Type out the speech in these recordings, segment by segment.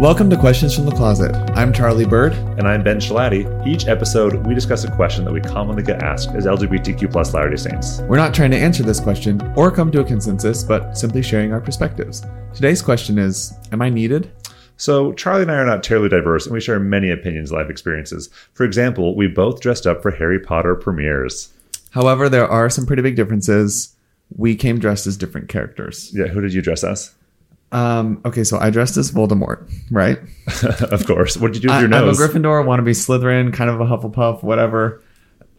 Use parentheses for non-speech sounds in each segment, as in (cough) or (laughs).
Welcome to Questions from the Closet. I'm Charlie Bird. And I'm Ben Schilaty. Each episode, we discuss a question that we commonly get asked as LGBTQ plus Latter-day Saints. We're not trying to answer this question or come to a consensus, but simply sharing our perspectives. Today's question is Am I needed? So, Charlie and I are not terribly diverse, and we share many opinions, life experiences. For example, we both dressed up for Harry Potter premieres. However, there are some pretty big differences. We came dressed as different characters. Yeah, who did you dress as? Um, okay, so I dressed as Voldemort, right? (laughs) of course. What did you do with I, your nose? I'm a? Gryffindor, want to be Slytherin, kind of a Hufflepuff, whatever.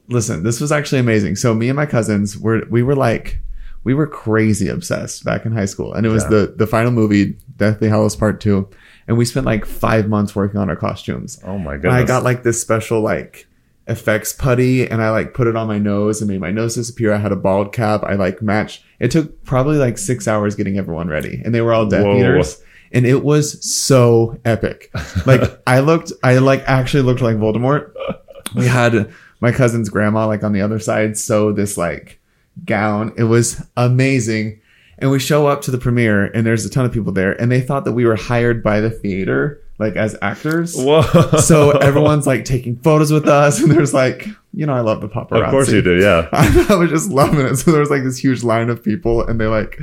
Listen, this was actually amazing. So me and my cousins were we were like we were crazy obsessed back in high school, and it was Yeah. the the final movie, Deathly Hallows Part Two, and we spent like five months working on our costumes. oh my goodness. I got like this special like effects putty and I like put it on my nose and made my nose disappear. I had a bald cap. I like matched. It took probably like six hours getting everyone ready and they were all Death Whoa. Eaters. And it was so epic. Like (laughs) I looked, I like actually looked like Voldemort. We had my cousin's grandma like on the other side sew this like gown. It was amazing. And we show up to the premiere and there's a ton of people there and they thought that we were hired by the theater like as actors. Whoa. so everyone's like taking photos with us and there's like you know i love the paparazzi. Of course you do, yeah. (laughs) I, was just loving it. So there was like this huge line of people and they like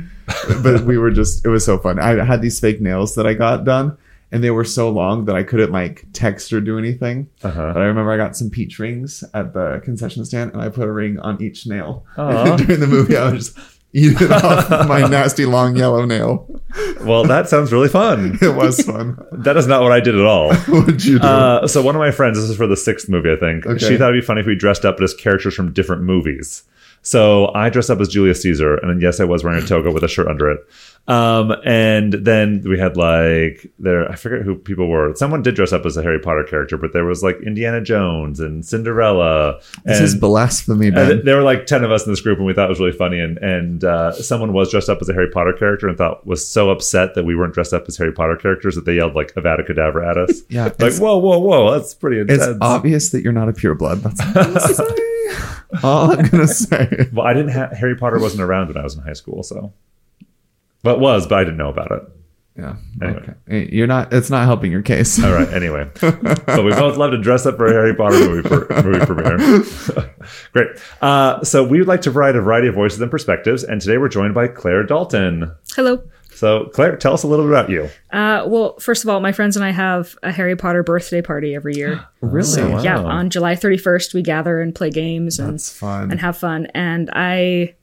but we were just it was so fun. I had these fake nails that i got done and they were so long that i couldn't like text or do anything. Uh-huh. but i remember i got some peach rings at the concession stand and i put a ring on each nail. (laughs) During the movie i was just (laughs) eating off my nasty long yellow nail Well, that sounds really fun. (laughs) it was fun That is not what I did at all. (laughs) what would you do Uh, so one of my friends, this is for the sixth movie, I think. Okay. She thought it'd be funny if we dressed up as characters from different movies. So I dressed up as Julius Caesar, and then yes, I was wearing a toga with a shirt under it. Um, and then we had like there, I forget who people were. Someone did dress up as a Harry Potter character, but there was like Indiana Jones and Cinderella. this and, is blasphemy and Ben. there were like 10 of us in this group and we thought it was really funny and and uh, someone was dressed up as a harry potter character and thought was so upset that we weren't dressed up as harry potter characters that they yelled like avada kedavra at us Yeah, (laughs) like whoa whoa whoa that's pretty intense It's obvious that you're not a pureblood. That's all I'm gonna (laughs) say. All I'm gonna say. well i didn't have harry potter wasn't around when i was in high school so well it was but i didn't know about it Yeah. Anyway. Okay. You're not. It's not helping your case. all right anyway (laughs) so we both love to dress up for a harry potter movie, per, movie premiere (laughs) great uh, so we would like to provide a variety of voices and perspectives and today we're joined by claire dalton Hello. so claire tell us a little bit about you Uh, well, first of all, my friends and I have a Harry Potter birthday party every year. (gasps) Really? So wow. yeah, on July 31st, we gather and play games and fun. and have fun. And I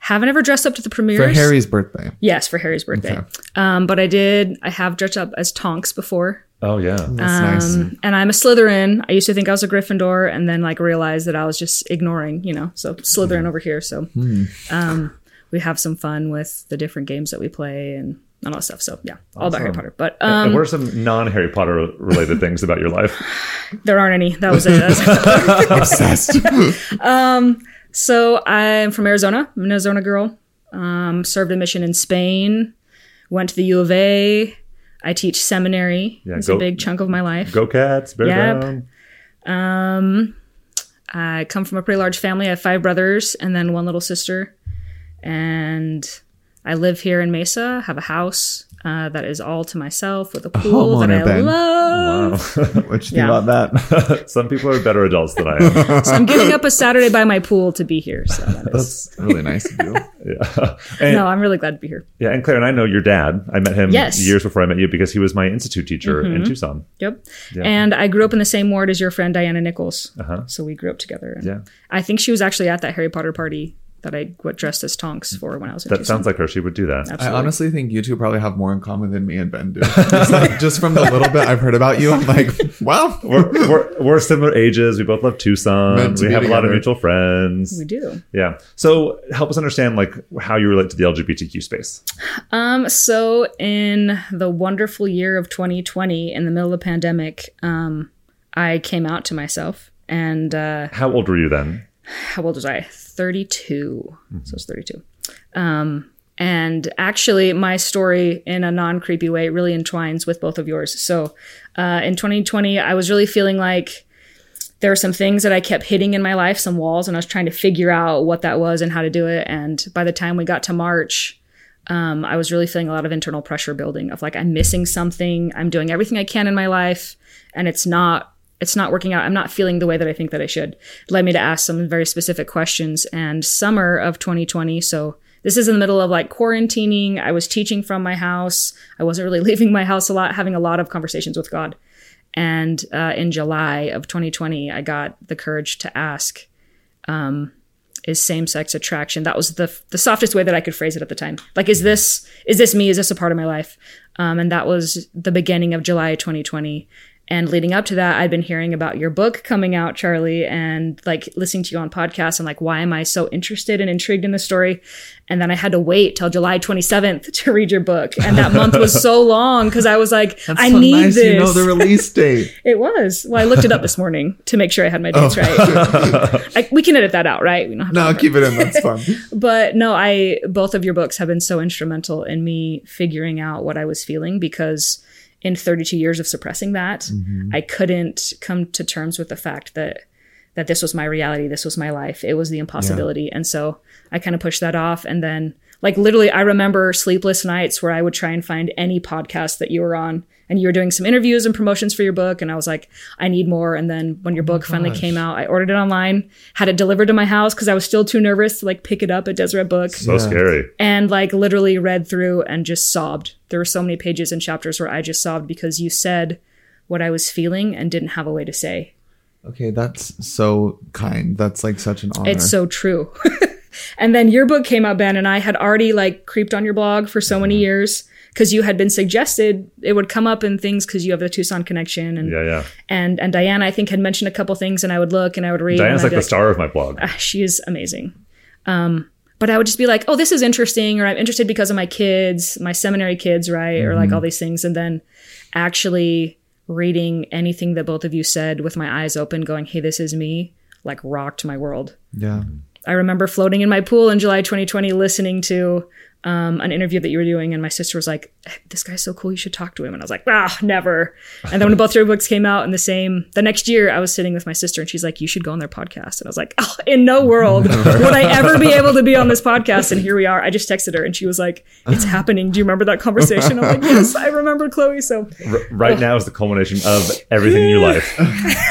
haven't ever dressed up to the premieres. For Harry's birthday. Yes, for Harry's birthday. Okay. Um, but I did. I have dressed up as Tonks before. oh yeah That's nice. Um, and I'm a Slytherin. I used to think I was a Gryffindor, and then like realized that I was just ignoring, you know. So Slytherin over here. So Hmm. um, we have some fun with the different games that we play and all that stuff. So yeah, all about Harry Potter. But And um, what are some non-Harry Potter related things about your life? (sighs) there aren't any. That was it. That That's- (laughs) Obsessed. (laughs) so I'm from Arizona. I'm an Arizona girl. Um, served a mission in Spain. Went to the U of A. I teach seminary. Yeah, it's a big chunk of my life. Go Cats, Bear Yep. Down. Um, I come from a pretty large family. I have five brothers and then one little sister. And I live here in Mesa, have a house uh, that is all to myself with a pool that I Ben. love. Wow. (laughs) What you think about that? (laughs) Some people are better adults than I am. (laughs) So I'm giving up a Saturday by my pool to be here. So that is, That's really nice of you. Yeah. And, no, I'm really glad to be here. yeah, and Claire and I know your dad. I met him Yes. Mm-hmm. years before I met you because he was my institute teacher in Tucson. Yep. Yeah. And I grew up in the same ward as your friend Diana Nichols. Uh-huh. So we grew up together. Yeah. I think she was actually at that Harry Potter party that I got dressed as Tonks for when I was in That Tucson. sounds like her. She would do that. I honestly think you two probably have more in common than me and Ben do. Just, from the little bit I've heard about you, I'm like, wow. We're, we're, we're similar ages. We both love Tucson. Meant We be have a lot of mutual friends. we do. Yeah. So help us understand like how you relate to the LGBTQ space. Um, so in the wonderful year of 2020, in the middle of the pandemic, um, I came out to myself. And uh, How old were you then? how old was I? 32. So it's 32. Um, and actually, my story in a non creepy way really entwines with both of yours. So uh, in 2020, I was really feeling like there were some things that I kept hitting in my life, some walls, and I was trying to figure out what that was and how to do it. And by the time we got to March, um, I was really feeling a lot of internal pressure building of like I'm missing something. I'm doing everything I can in my life, and it's not it's not working out. I'm not feeling the way that I think that I should. It led me to ask some very specific questions. And summer of 2020, so this is in the middle of like quarantining. I was teaching from my house. I wasn't really (laughs) leaving my house a lot, having a lot of conversations with God. And uh, in July of 2020, I got the courage to ask, um, "Is same-sex attraction?" That was the the softest way that I could phrase it at the time. Like, is this is this me? Is this a part of my life? Um, and that was the beginning of July 2020. And leading up to that, I'd been hearing about your book coming out, Charlie, and like listening to you on podcasts and like, why am I so interested and intrigued in the story? And then I had to wait till July 27th (laughs) to read your book. And that month was so (laughs) long because I was like, That's I so need nice this. You know the release (laughs) date. it was. Well, I looked it up this morning to make sure I had my dates oh. right. I, we can edit that out, right? We don't have to no, keep it in. That's fun. But no, I both of your books have been so instrumental in me figuring out what I was feeling because in 32 years of suppressing that, Mm-hmm. I couldn't come to terms with the fact that that this was my reality, this was my life. It was the impossibility. And so I kind of pushed that off and then like literally I remember sleepless nights where I would try and find any podcast that you were on and you were doing some interviews and promotions for your book and I was like I need more and then when your book finally Oh came out I ordered it online had it delivered to my house cuz I was still too nervous to like pick it up at Deseret Book So scary. and like literally read through and just sobbed. There were so many pages and chapters where I just sobbed because you said what I was feeling and didn't have a way to say. Okay, that's so kind. That's like such an honor. It's so true. (laughs) and then your book came out, Ben, and I had already like creeped on your blog for so many years because you had been suggested it would come up in things because you have the Tucson connection and Yeah, yeah. and and Diana I think had mentioned a couple things and I would look and I would read. Diana's and like the be star of my blog. Ah, she is amazing. Um, but I would just be like, oh, this is interesting, or I'm interested because of my kids, my seminary kids, right? Or like all mm-hmm. these things. And then actually reading anything that both of you said with my eyes open, going, hey, this is me, like rocked my world. yeah. I remember floating in my pool in July 2020, listening to um, an interview that you were doing, and my sister was like, "This guy's so cool, you should talk to him." And I was like, "Ah, never." And then when both your books came out in the same, the next year, I was sitting with my sister, and she's like, "You should go on their podcast." And I was like, "Oh, in no world would I ever be able to be on this podcast." And here we are. I just texted her, and she was like, "It's happening." Do you remember that conversation? I'm like, "Yes, I remember, Chloe." So R- right now is the culmination of everything in your life.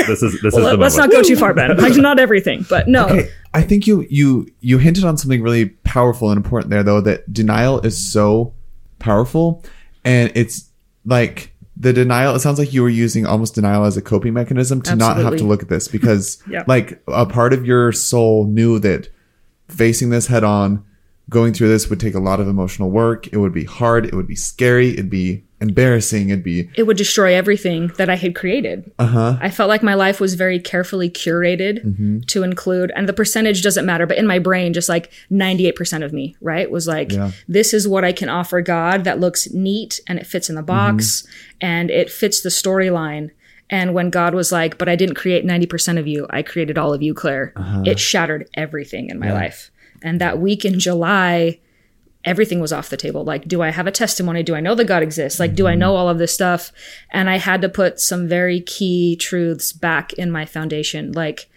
This is this is the let, us moment. not go too far, Ben. Like, not everything, but no. Okay, I think you you you hinted on something really powerful and important there, though. That denial is so powerful, and it's like the denial. It sounds like you were using almost denial as a coping mechanism to not have to look at this because, (laughs) Yeah. like, a part of your soul knew that facing this head on, going through this would take a lot of emotional work. It would be hard. It would be scary. It'd be embarrassing. It'd be it would destroy everything that I had created. uh huh. I felt like my life was very carefully curated mm-hmm. to include, and the percentage doesn't matter, but in my brain, just like 98% of me, right, was like, Yeah. this is what I can offer God that looks neat and it fits in the box mm-hmm. and it fits the storyline. And when God was like, but I didn't create 90% of you, I created all of you, Claire, uh-huh. it shattered everything in my life. And that week in July, everything was off the table. Like, do I have a testimony? Do I know that God exists? Like, do I mm-hmm. know all of this stuff? And I had to put some very key truths back in my foundation. Like,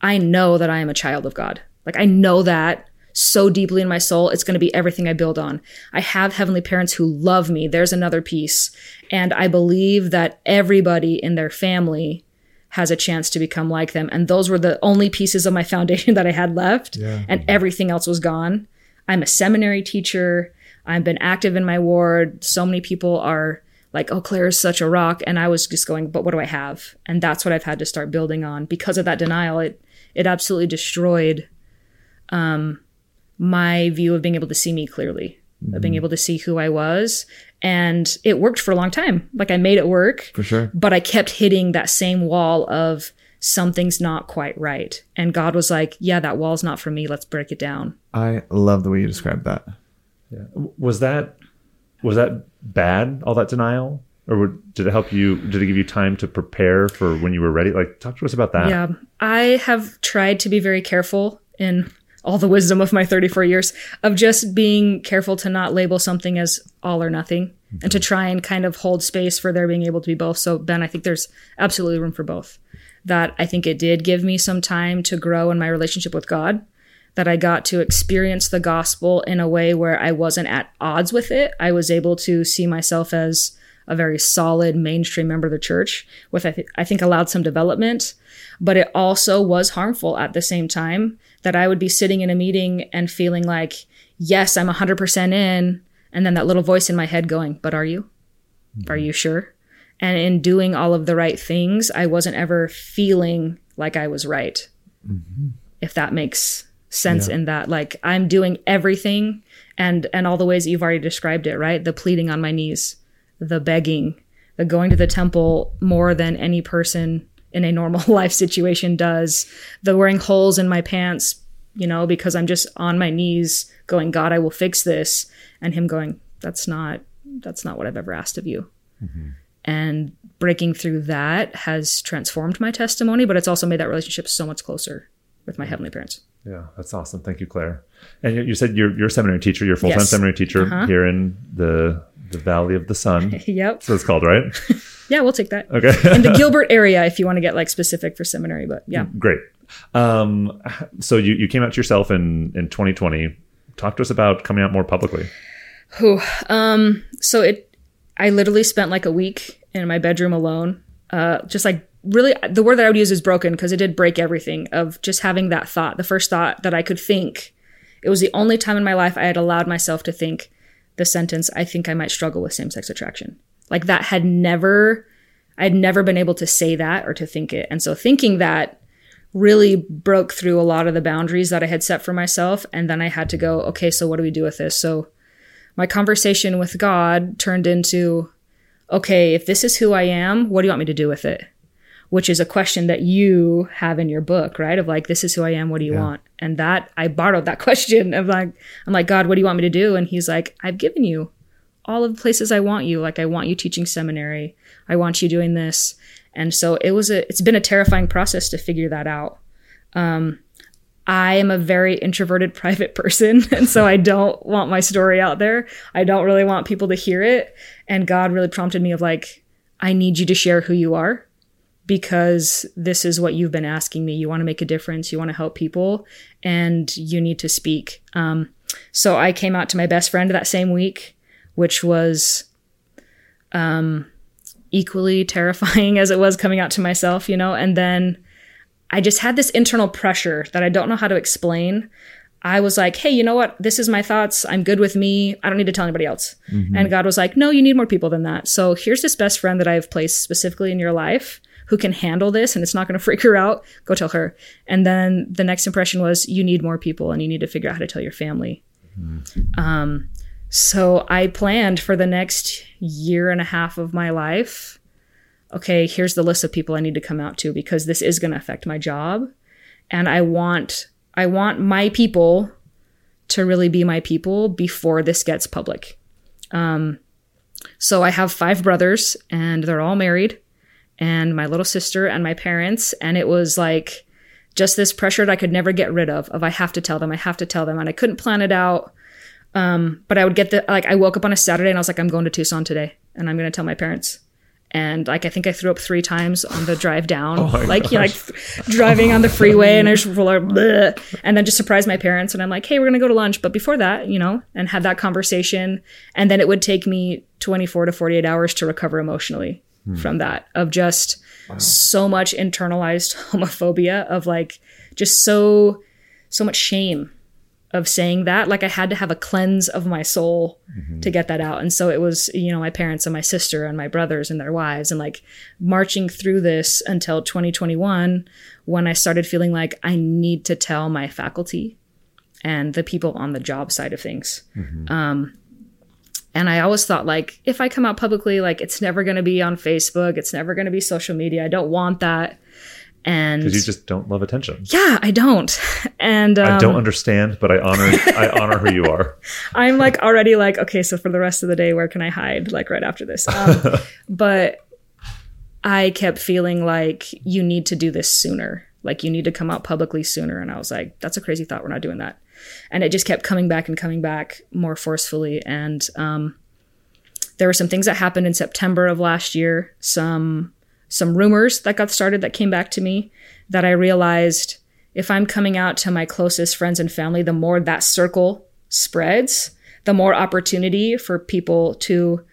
I know that I am a child of God. Like, I know that so deeply in my soul. It's going to be everything I build on. I have heavenly parents who love me. There's another piece. And I believe that everybody in their family has a chance to become like them. And those were the only pieces of my foundation (laughs) that I had left. And everything else was gone. I'm a seminary teacher. I've been active in my ward. So many people are like, oh, Claire is such a rock. And I was just going, but what do I have? And that's what I've had to start building on. Because of that denial, it it absolutely destroyed um, my view of being able to see me clearly, of being able to see who I was. And it worked for a long time. Like I made it work For sure. but I kept hitting that same wall of something's not quite right. And God was like, yeah, that wall's not for me. Let's break it down. I love the way you described that. Was that was that bad? All that denial, or would, did it help you? Did it give you time to prepare for when you were ready? Like, talk to us about that. Yeah. I have tried to be very careful in all the wisdom of my 34 years of just being careful to not label something as all or nothing and to mm-hmm. try and kind of hold space for there being able to be both. So, Ben, I think there's absolutely room for both. That I think it did give me some time to grow in my relationship with God. that I got to experience the gospel in a way where I wasn't at odds with it. I was able to see myself as a very solid mainstream member of the church, with I, th- I think allowed some development, but it also was harmful at the same time that I would be sitting in a meeting and feeling like, yes, I'm 100% in. And then that little voice in my head going, but are you? Are mm-hmm. you sure? And in doing all of the right things, I wasn't ever feeling like I was right. If that makes sense Yeah. in that like I'm doing everything and and all the ways that you've already described it, right? The pleading on my knees, the begging, the going to the temple more than any person in a normal (laughs) life situation does, the wearing holes in my pants, you know, because I'm just on my knees going, God, I will fix this. And him going, That's not that's not what I've ever asked of you. Mm-hmm. And breaking through that has transformed my testimony, but it's also made that relationship so much closer with my heavenly parents. Yeah, that's awesome. Thank you, Claire. And you, you said you're you're a seminary teacher. You're a full time Yes. seminary teacher Uh-huh. here in the the Valley of the Sun. (laughs) Yep. so it's called right. (laughs) Yeah, we'll take that. Okay. In the (laughs) Gilbert area, if you want to get like specific for seminary, but yeah. Great. Um, so you, you came out to yourself in, in 2020. Talk to us about coming out more publicly. Who? Um, so it, I literally spent like a week in my bedroom alone. Uh, just like really, the word that I would use is broken because it did break everything of just having that thought, the first thought that I could think. It was the only time in my life I had allowed myself to think the sentence, I think I might struggle with same sex attraction. Like that had never, I had never been able to say that or to think it. And so thinking that really broke through a lot of the boundaries that I had set for myself. And then I had to go, okay, so what do we do with this? So my conversation with God turned into, okay, if this is who I am, what do you want me to do with it? Which is a question that you have in your book, right? Of like, this is who I am. What do you want? And that I borrowed that (laughs) question of like, I'm like, God, what do you want me to do? And he's like, I've given you all of the places I want you. Like, I want you teaching seminary. I want you doing this. And so it was a, it's been a terrifying process to figure that out. Um, I am a very introverted (laughs) private person. And so I don't want my story out there. I don't really want people to hear it. And God really prompted me of like, I need you to share who you are because this is what you've been asking me. You want to make a difference. You want to help people and you need to speak. Um, so I came out to my best friend that same week, which was, um, equally terrifying (laughs) as it was coming out to myself, you know, and then I just had this internal pressure that I don't know how to explain. I was like, hey, you know what? This is my thoughts. I'm good with me. I don't need to tell anybody else. And God was like, no, you need more people than that. So here's this best friend that I've placed specifically in your life who can handle this and it's not going (laughs) to freak her out. Go tell her. And then the next impression was, you need more people and you need to figure out how to tell your family. Um, so I planned for the next year and a half of my life okay, here's the list of people I need to come out to because this is going to affect my job. And I want I want my people to really be my people before this gets public. Um, so I have five brothers and they're all married and my little sister and my parents and it was like just this pressure that I could never get rid of of I have to tell them, I have to tell them and I couldn't plan it out. Um, but I would get the like I woke up on a Saturday and I was like I'm going to Tucson today and I'm going to tell my parents and like I think I threw up three times on the drive down, (laughs) oh like you know, like (laughs) driving on the freeway, and I just roll out, and then just surprised my parents, and I'm like, hey, we're gonna go to lunch, but before that, you know, and have that conversation, and then it would take me 24 to 48 hours to recover emotionally hmm. from that of just so much internalized (laughs) homophobia of like just so so much shame of saying that like i had to have a cleanse of my soul to get that out. And so it was you know my parents and my sister and my brothers and their wives and like marching through this until 2021 when i started feeling like i need to tell my faculty and the people on the job side of things. Um, and i always thought like if i come out publicly like it's never going to be on facebook it's never going to be social media i don't want that and Because you just don't love attention. yeah i don't (laughs) and um, I don't understand, but I honor I honor who you are. (laughs) I'm like already like, okay, so for the rest of the day, where can I hide? Like right after this. Um, (laughs) but I kept feeling like you need to do this sooner. Like you need to come out publicly sooner. And I was like, that's a crazy thought. We're not doing that. And it just kept coming back and coming back more forcefully. And um, there were some things that happened in September of last year. Some some rumors that got started that came back to me that I realized if I'm coming out to my closest friends and family, the more that circle spreads, the more opportunity for people to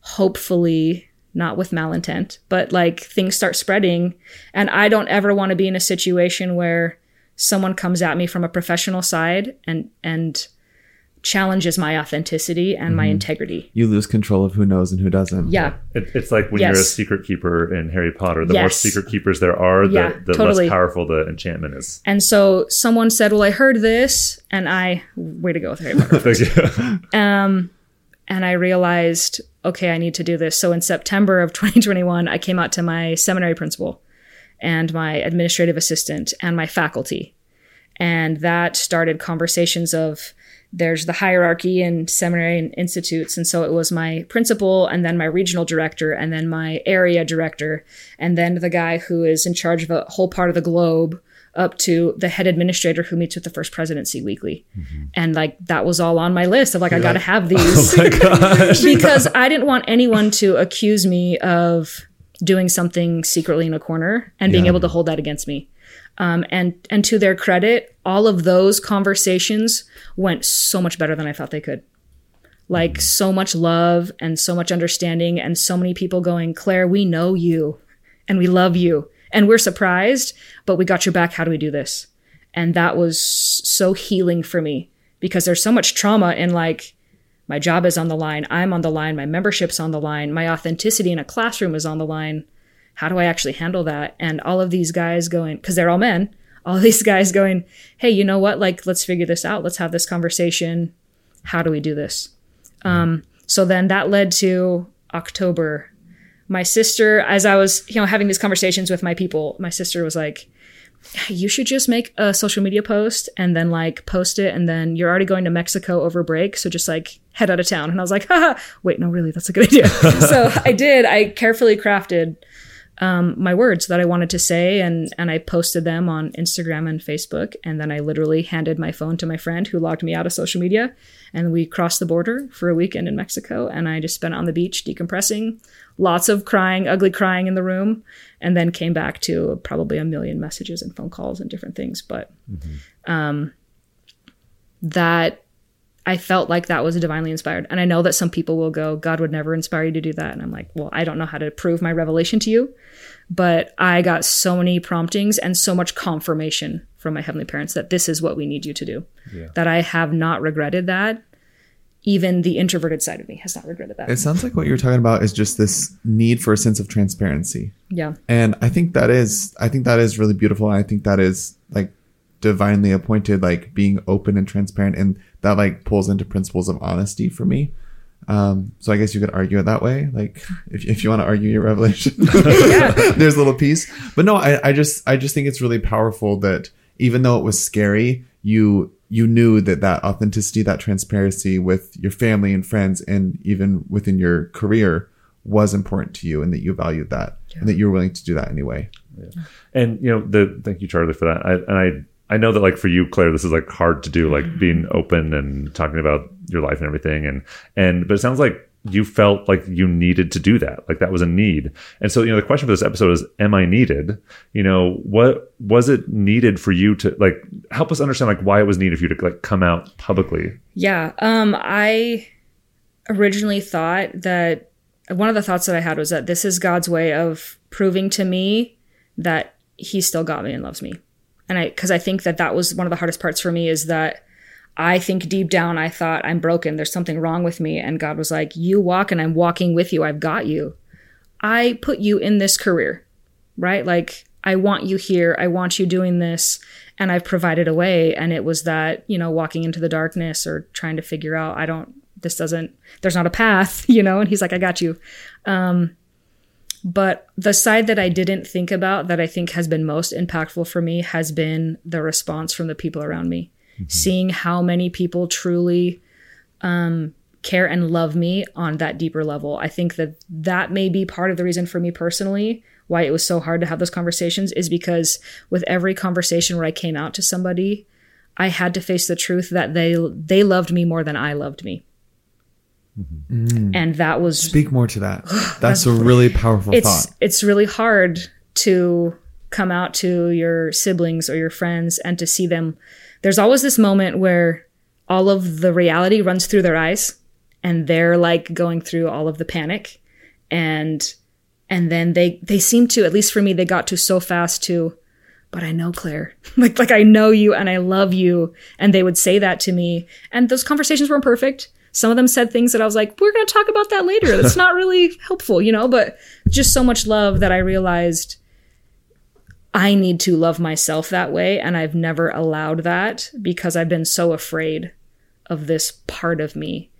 hopefully not with malintent, but like things start spreading. And I don't ever want to be in a situation where someone comes at me from a professional side and and challenges my authenticity and my integrity. You lose control of who knows and who doesn't. Yeah. It, it's like when you're a secret keeper in Harry Potter. The more secret keepers there are, the, Yeah, the totally. less powerful the enchantment is. And so someone said, "Well, I heard this," and I way to go with Harry Potter. (laughs) Thank you. Um, and I realized, okay, I need to do this. So in September of (laughs) 2021, I came out to my seminary principal and my administrative assistant and my faculty. And that started conversations of there's the hierarchy in seminary and institutes. And so it was my principal and then my regional director and then my area director and then the guy who is in charge of a whole part of the globe up to the head administrator who meets with the first presidency weekly. Mm-hmm. And like that was all on my list of like, I got to have (laughs) oh these (laughs) because I didn't want anyone to accuse me of doing something secretly in a corner and being Yeah. able to hold that against me. Um, and and to their credit, all of those conversations went so much better than I thought they could. Like so much love and so much understanding, and so many people going, Claire, we know you, and we love you, and we're surprised, but we got your back. How do we do this? And that was so healing for me because there's so much trauma in like my job is on the line, I'm on the line, my membership's on the line, my authenticity in a classroom is on the line. How do I actually handle that? And all of these guys going, because they're all men, (laughs) all these guys going, hey, you know what? Like, let's figure this out. Let's have this conversation. How do we do this? Um, so then that led to October. My sister, as I was, you know, having these conversations with my people, my sister was like, you should just make a social media post and then like post it and then you're already going to Mexico over break so just like head out of town and I was like (laughs) wait no really that's a good idea (laughs) so I did I carefully crafted um, my words that I wanted to say and and I posted them on Instagram and Facebook and then I literally handed my phone to my friend who logged me out of social media and we crossed the border for a weekend in Mexico and I just spent on the beach decompressing lots of crying ugly crying in the room and then came back to probably a million messages and phone calls and different things but um that I felt like that was divinely inspired. And I know that some people will go, God would never inspire you to do that. And I'm like, well, I don't know how to prove my revelation to you. But I got so many promptings and so much confirmation from my heavenly parents that this is what we need you to do. That I have not regretted that. Even the introverted side of me has not regretted that. It sounds like what you're talking about is just this need for a sense of transparency. yeah. And I think that is I think that is really beautiful. And I think that is like divinely appointed, like being open and transparent and that like pulls into principles of honesty for me. Um, so I guess you could argue it that way. Like if, if you want to argue your revelation, (laughs) (laughs) there's a little piece. But no, I, I just I just think it's really powerful that even though it was scary, you you knew that that authenticity, that transparency with your family and friends, and even within your career was important to you, and that you valued that, and that you were willing to do that anyway. and you know the thank you charlie for that I, and i i know that like for you claire this is like hard to do like being open and talking about your life and everything and and but it sounds like you felt like you needed to do that like that was a need and so you know the question for this episode is am i needed you know what was it needed for you to like help us understand like why it was needed for you to like come out publicly Yeah. Um, I originally thought that one of the thoughts that I had was that this is God's way of proving to me that He still got me and loves me. And I, because I think that that was one of the hardest parts for me is that I think deep down I thought I'm broken. There's something wrong with me. And God was like, You walk and I'm walking with you. I've got you. I put you in this career, right? Like, I want you here. I want you doing this. And I've provided a way. And it was that, you know, walking into the darkness or trying to figure out, I don't, this doesn't, there's not a path, (laughs) you know? And he's like, I got you. Um, but the side that I didn't think about that I think has been most impactful for me has been the response from the people around me. Seeing how many people truly um, care and love me on that deeper level. I think that that may be part of the reason for me personally why it was so hard to have those conversations is because with every conversation where I came out to somebody, I had to face the truth that they they loved me more than I loved me. Mm. And that was Speak more to that. (gasps) That's a really powerful it's thought. it's really hard to come out to your siblings or your friends and to see them, there's always this moment where all of the reality runs through their eyes and they're like going through all of the panic and and then they they seem to at least for me they got to so fast to but I know Claire. (laughs) like like I know you and I love you and they would say that to me and those conversations weren't perfect. Some of them said things that I was like, we're going to talk about that later. That's not (laughs) really helpful, you know, but just so much love that I realized I need to love myself that way and I've never allowed that because I've been so afraid of this part of me.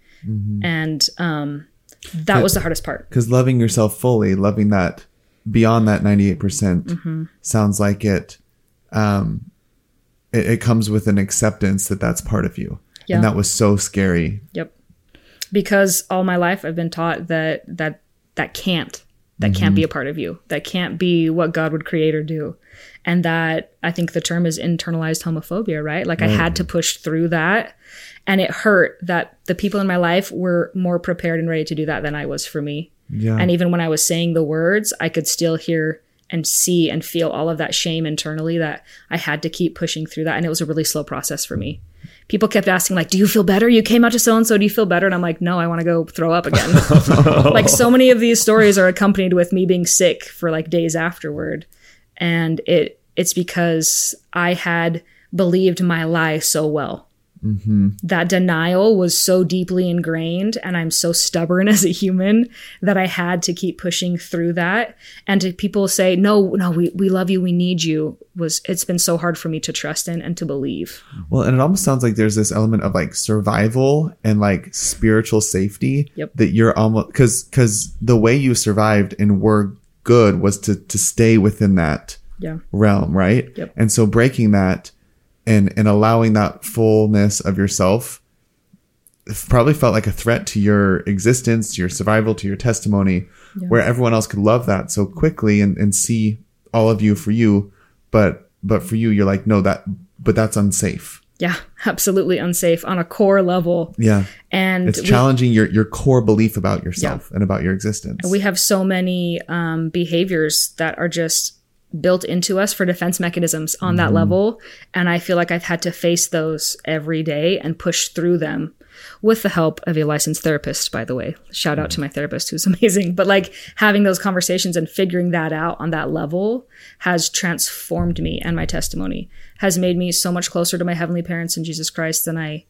And um that was the hardest part. because loving yourself fully, loving that beyond that 98% Mm-hmm. sounds like it, um, it, it comes with an acceptance that that's part of you. And that was so scary. Yep. Because all my life I've been taught that that that can't that can't be mm-hmm. a part of you. That can't be what God would create or do. And that I think the term is internalized homophobia, right? Like I had to mm-hmm. push through that and it hurt that the people in my life were more prepared and ready to do that than I was for me. Yeah. And even when I was saying the words, I could still hear and see and feel all of that shame internally that I had to keep pushing through that. And it was a really slow process for me. People kept asking, like, do you feel better? You came out to so and so. Do you feel better? And I'm like, no, I want to go throw up again. (laughs) like, so many of these stories are accompanied with me being sick for like days afterward. And it it's because I had believed my lie so well Mm-hmm. that denial was so deeply ingrained and i'm so stubborn (laughs) as a human that i had to keep pushing through that and to people say no no we, we love you we need you was it's been so hard for me to trust in and to believe Well, and it almost sounds like there's this element of like survival and like spiritual safety Yep. that you're almost because because the way you survived and were good was to to stay within that yeah realm, right? Yep. And so breaking that and and allowing that fullness of yourself probably felt like a threat to your existence, to your survival, to your testimony, where everyone else could love that so quickly and, and see all of you for you, but but for you, you're like, no, that but that's unsafe. yeah absolutely unsafe on a core level Yeah. and It's we- challenging your your core belief about yourself and about your existence. we have so many um, behaviors that are just built into us for defense mechanisms on that mm-hmm. level. And i feel like i've had to face those every day and push through them with the help of a licensed therapist by the way. Shout out mm-hmm. to my therapist who's (laughs) amazing. But like having those conversations and figuring that out on that level has transformed me and my testimony has made me so much closer to my heavenly parents and jesus christ than i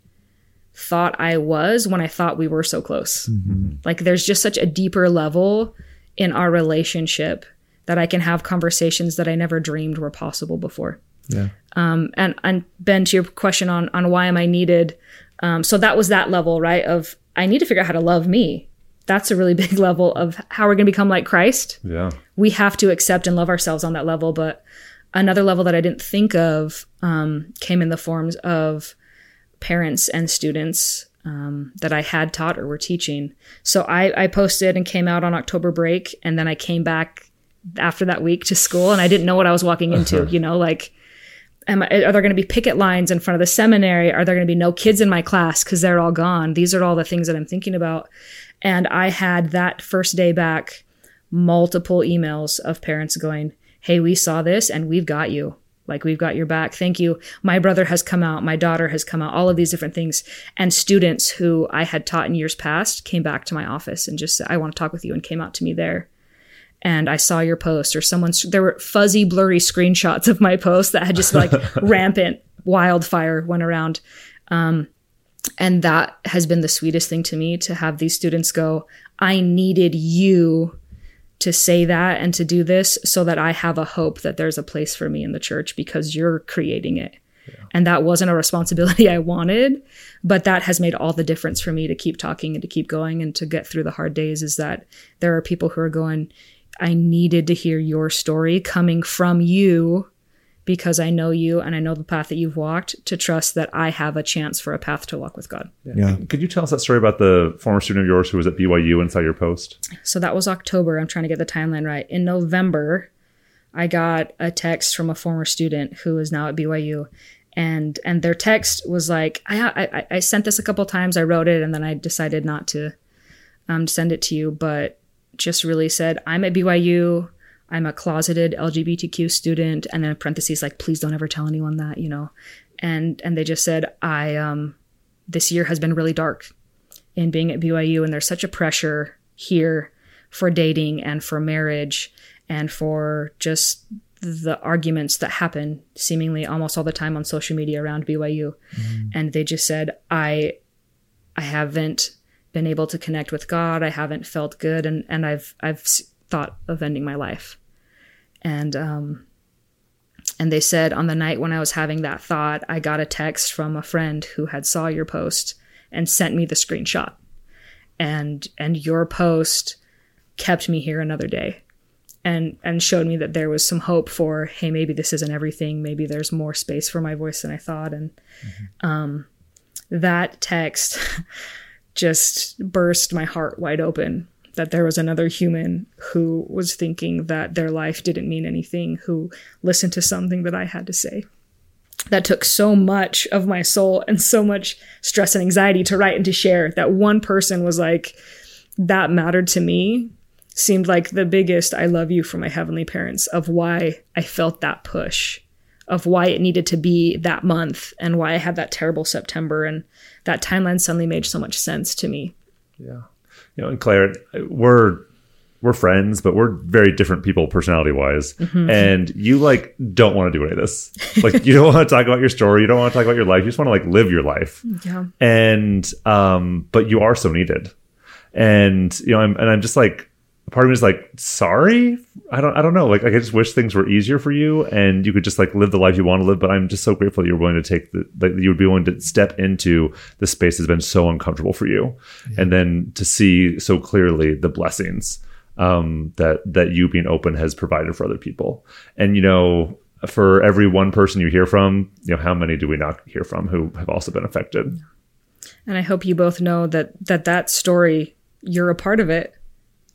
thought I was when I thought we were so close. Mm-hmm. Like there's just such a deeper level in our relationship that I can have conversations that I never dreamed were possible before. yeah. Um, and and Ben, to your question on on why am I needed? Um, so that was that level, right? Of I need to figure out how to love me. That's a really (laughs) big level of how we're going to become like Christ Yeah. we have to accept and love ourselves on that level. But another level that I didn't think of um, came in the forms of parents and students um, that I had taught or were teaching. So I, I posted and came out on October break, and then I came back after that week to school, and I didn't know what I was walking into. Uh-huh. You know, like. Am I, are there going to be picket lines in front of the seminary? Are there going to be no kids in my class because they're all gone? These are all the things that I'm thinking about. And I had that first day back multiple emails of parents going, Hey, we saw this and we've got you. Like, we've got your back. Thank you. My brother has come out. My daughter has come out. All of these different things. And students who I had taught in years past came back to my office and just said, I want to talk with you and came out to me there. And I saw your post or someone's, there were fuzzy, blurry screenshots of my post that had just like (laughs) rampant wildfire went around. Um, and that has been the sweetest thing to me to have these students go i needed you to say that and to do this so that i have a hope that there's a place for me in the church because you're creating it. And that wasn't a responsibility (laughs) i wanted but that has made all the difference for me to keep talking and to keep going and to get through the hard days is that there are people who are going i needed to hear your story coming from you because I know you and I know the path that you've walked to trust that I have a chance for a path to walk with God. Yeah. Could you tell us that story about the former student of yours who was at BYU and saw your post? So that was October. I'm trying to get the timeline right. In November, I got a text from a former student who is now at BYU. And and their text was like, I I, I sent this a couple times. I wrote it and then I decided not to um, send it to you, but just really said, I'm at BYU. I'm a closeted LGBTQ student, and then parentheses like, please don't ever tell anyone that, you know. And and they just said, I um, this year has been really dark in being at BYU, and there's such a pressure here for dating and for marriage and for just the arguments that happen seemingly almost all the time on social media around BYU. And they just said, I I haven't been able to connect with God. I haven't felt good, and and I've I've thought of ending my life. And um, and they said on the night when I was having that thought, I got a text from a friend who had saw your post and sent me the screenshot. And and your post kept me here another day. And and showed me that there was some hope for, hey, maybe this isn't everything. Maybe there's more space for my voice than I thought. And um, that text (laughs) just burst my heart wide open that there was another human who was thinking that their life didn't mean anything, who listened to something that I had to say. That took so much of my soul and so much stress and anxiety to write and to share that one person was like, that mattered to me, seemed like the biggest I love you from my heavenly parents of why I felt that push, of why it needed to be that month and why I had that terrible September. And that timeline suddenly made so much sense to me. Yeah. You know, and Claire, we're we're friends, but we're very different people personality wise. And you like don't want to do any of this. Like you don't want to talk about your story, you don't want to talk about your life. You just want to like live your life. Yeah. And um, but you are so needed. And you know, I'm and I'm just like part of me is like, sorry. I don't I don't know. Like, like I just wish things were easier for you and you could just like live the life you want to live. But I'm just so grateful that you're willing to take the like you would be willing to step into the space that's been so uncomfortable for you. And then to see so clearly the blessings um that that you being open has provided for other people. And you know, for every one person you hear from, you know, how many do we not hear from who have also been affected? And I hope you both know that that that story you're a part of it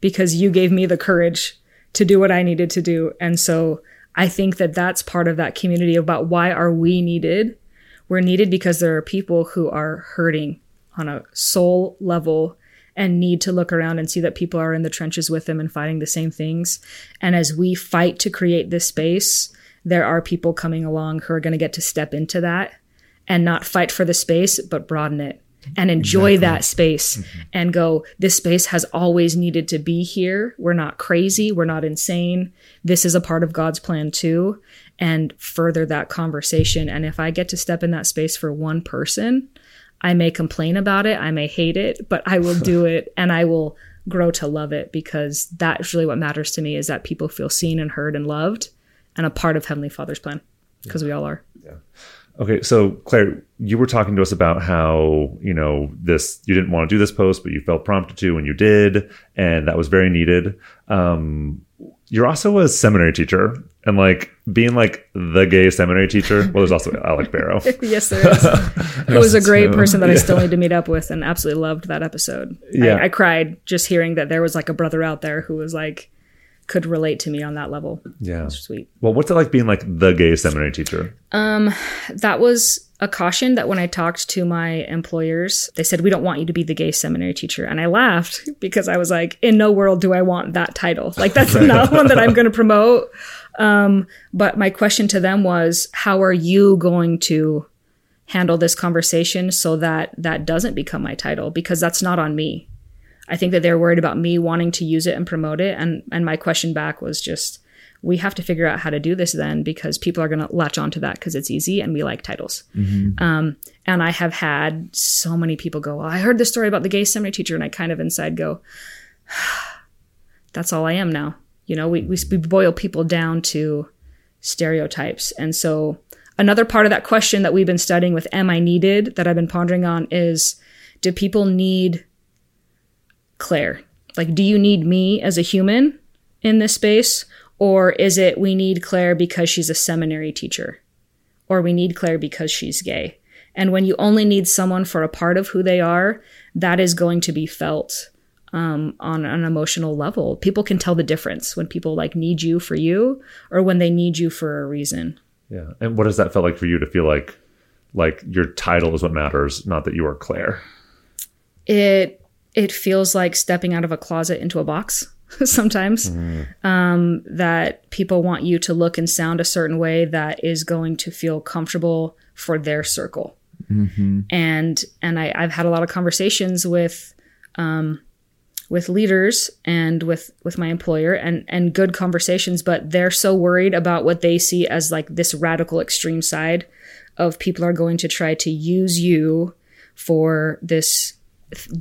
because you gave me the courage to do what I needed to do. And so I think that that's part of that community about why are we needed? We're needed because there are people who are hurting on a soul level and need to look around and see that people are in the trenches with them and fighting the same things. And as we fight to create this space, there are people coming along who are going to get to step into that and not fight for the space, but broaden it and enjoy that space mm-hmm. and go, this space has always needed to be here. We're not crazy. We're not insane. This is a part of God's plan too. And further that conversation. And if I get to step in that space for one person, I may complain about it. I may hate it, but I will do (laughs) it and I will grow to love it because that's really what matters to me is that people feel seen and heard and loved and a part of Heavenly Father's plan because we all are. Okay, so Claire, you were talking to us about how, you know, this you didn't want to do this post, but you felt prompted to and you did, and that was very needed. Um you're also a seminary teacher and like being like the gay seminary teacher. Well, there's also (laughs) Alec Barrow. yes, there is. (laughs) It was a great person that I still need to meet up with and absolutely loved that episode. Yeah. I, I cried just hearing that there was like a brother out there who was like, could relate to me on that level. Yeah. Sweet. Well, what's it like being like the gay seminary teacher? Um, That was a caution that when I talked to my employers, they said, We don't want you to be the gay seminary teacher. And I laughed (laughs) because I was like, In no world do I want that title. (laughs) Like, that's not one that I'm going to promote. Um, but my question to them was, How are you going to handle this conversation so that that doesn't become my title? Because that's not on me. I think that they're worried about me wanting to use it and promote it. And, and my question back was just, we have to figure out how to do this then because people are going to latch onto that because it's easy and we like titles. Um, and I have had so many people go, well, I heard this story about the gay seminary teacher. And I kind of inside go, (sighs) that's all I am now. You know, we, we, we boil people down to stereotypes. And so another part of that question that we've been studying with Am I Needed that I've been pondering on is do people need Claire? Like, do you need me as a human in this space? Or is it we need Claire because she's a seminary teacher? Or we need Claire because she's gay? And when you only need someone for a part of who they are, that is going to be felt um, on an emotional level. People can tell the difference when people like need you for you or when they need you for a reason. Yeah. And what does that feel like for you to feel like like your title is what matters, not that you are Claire? It it feels like stepping out of a closet into a box. (laughs) sometimes um, that people want you to look and sound a certain way that is going to feel comfortable for their circle and and I, I've had a lot of conversations with um, with leaders and with with my employer and and good conversations but they're so worried about what they see as like this radical extreme side of people are going to try to use you for this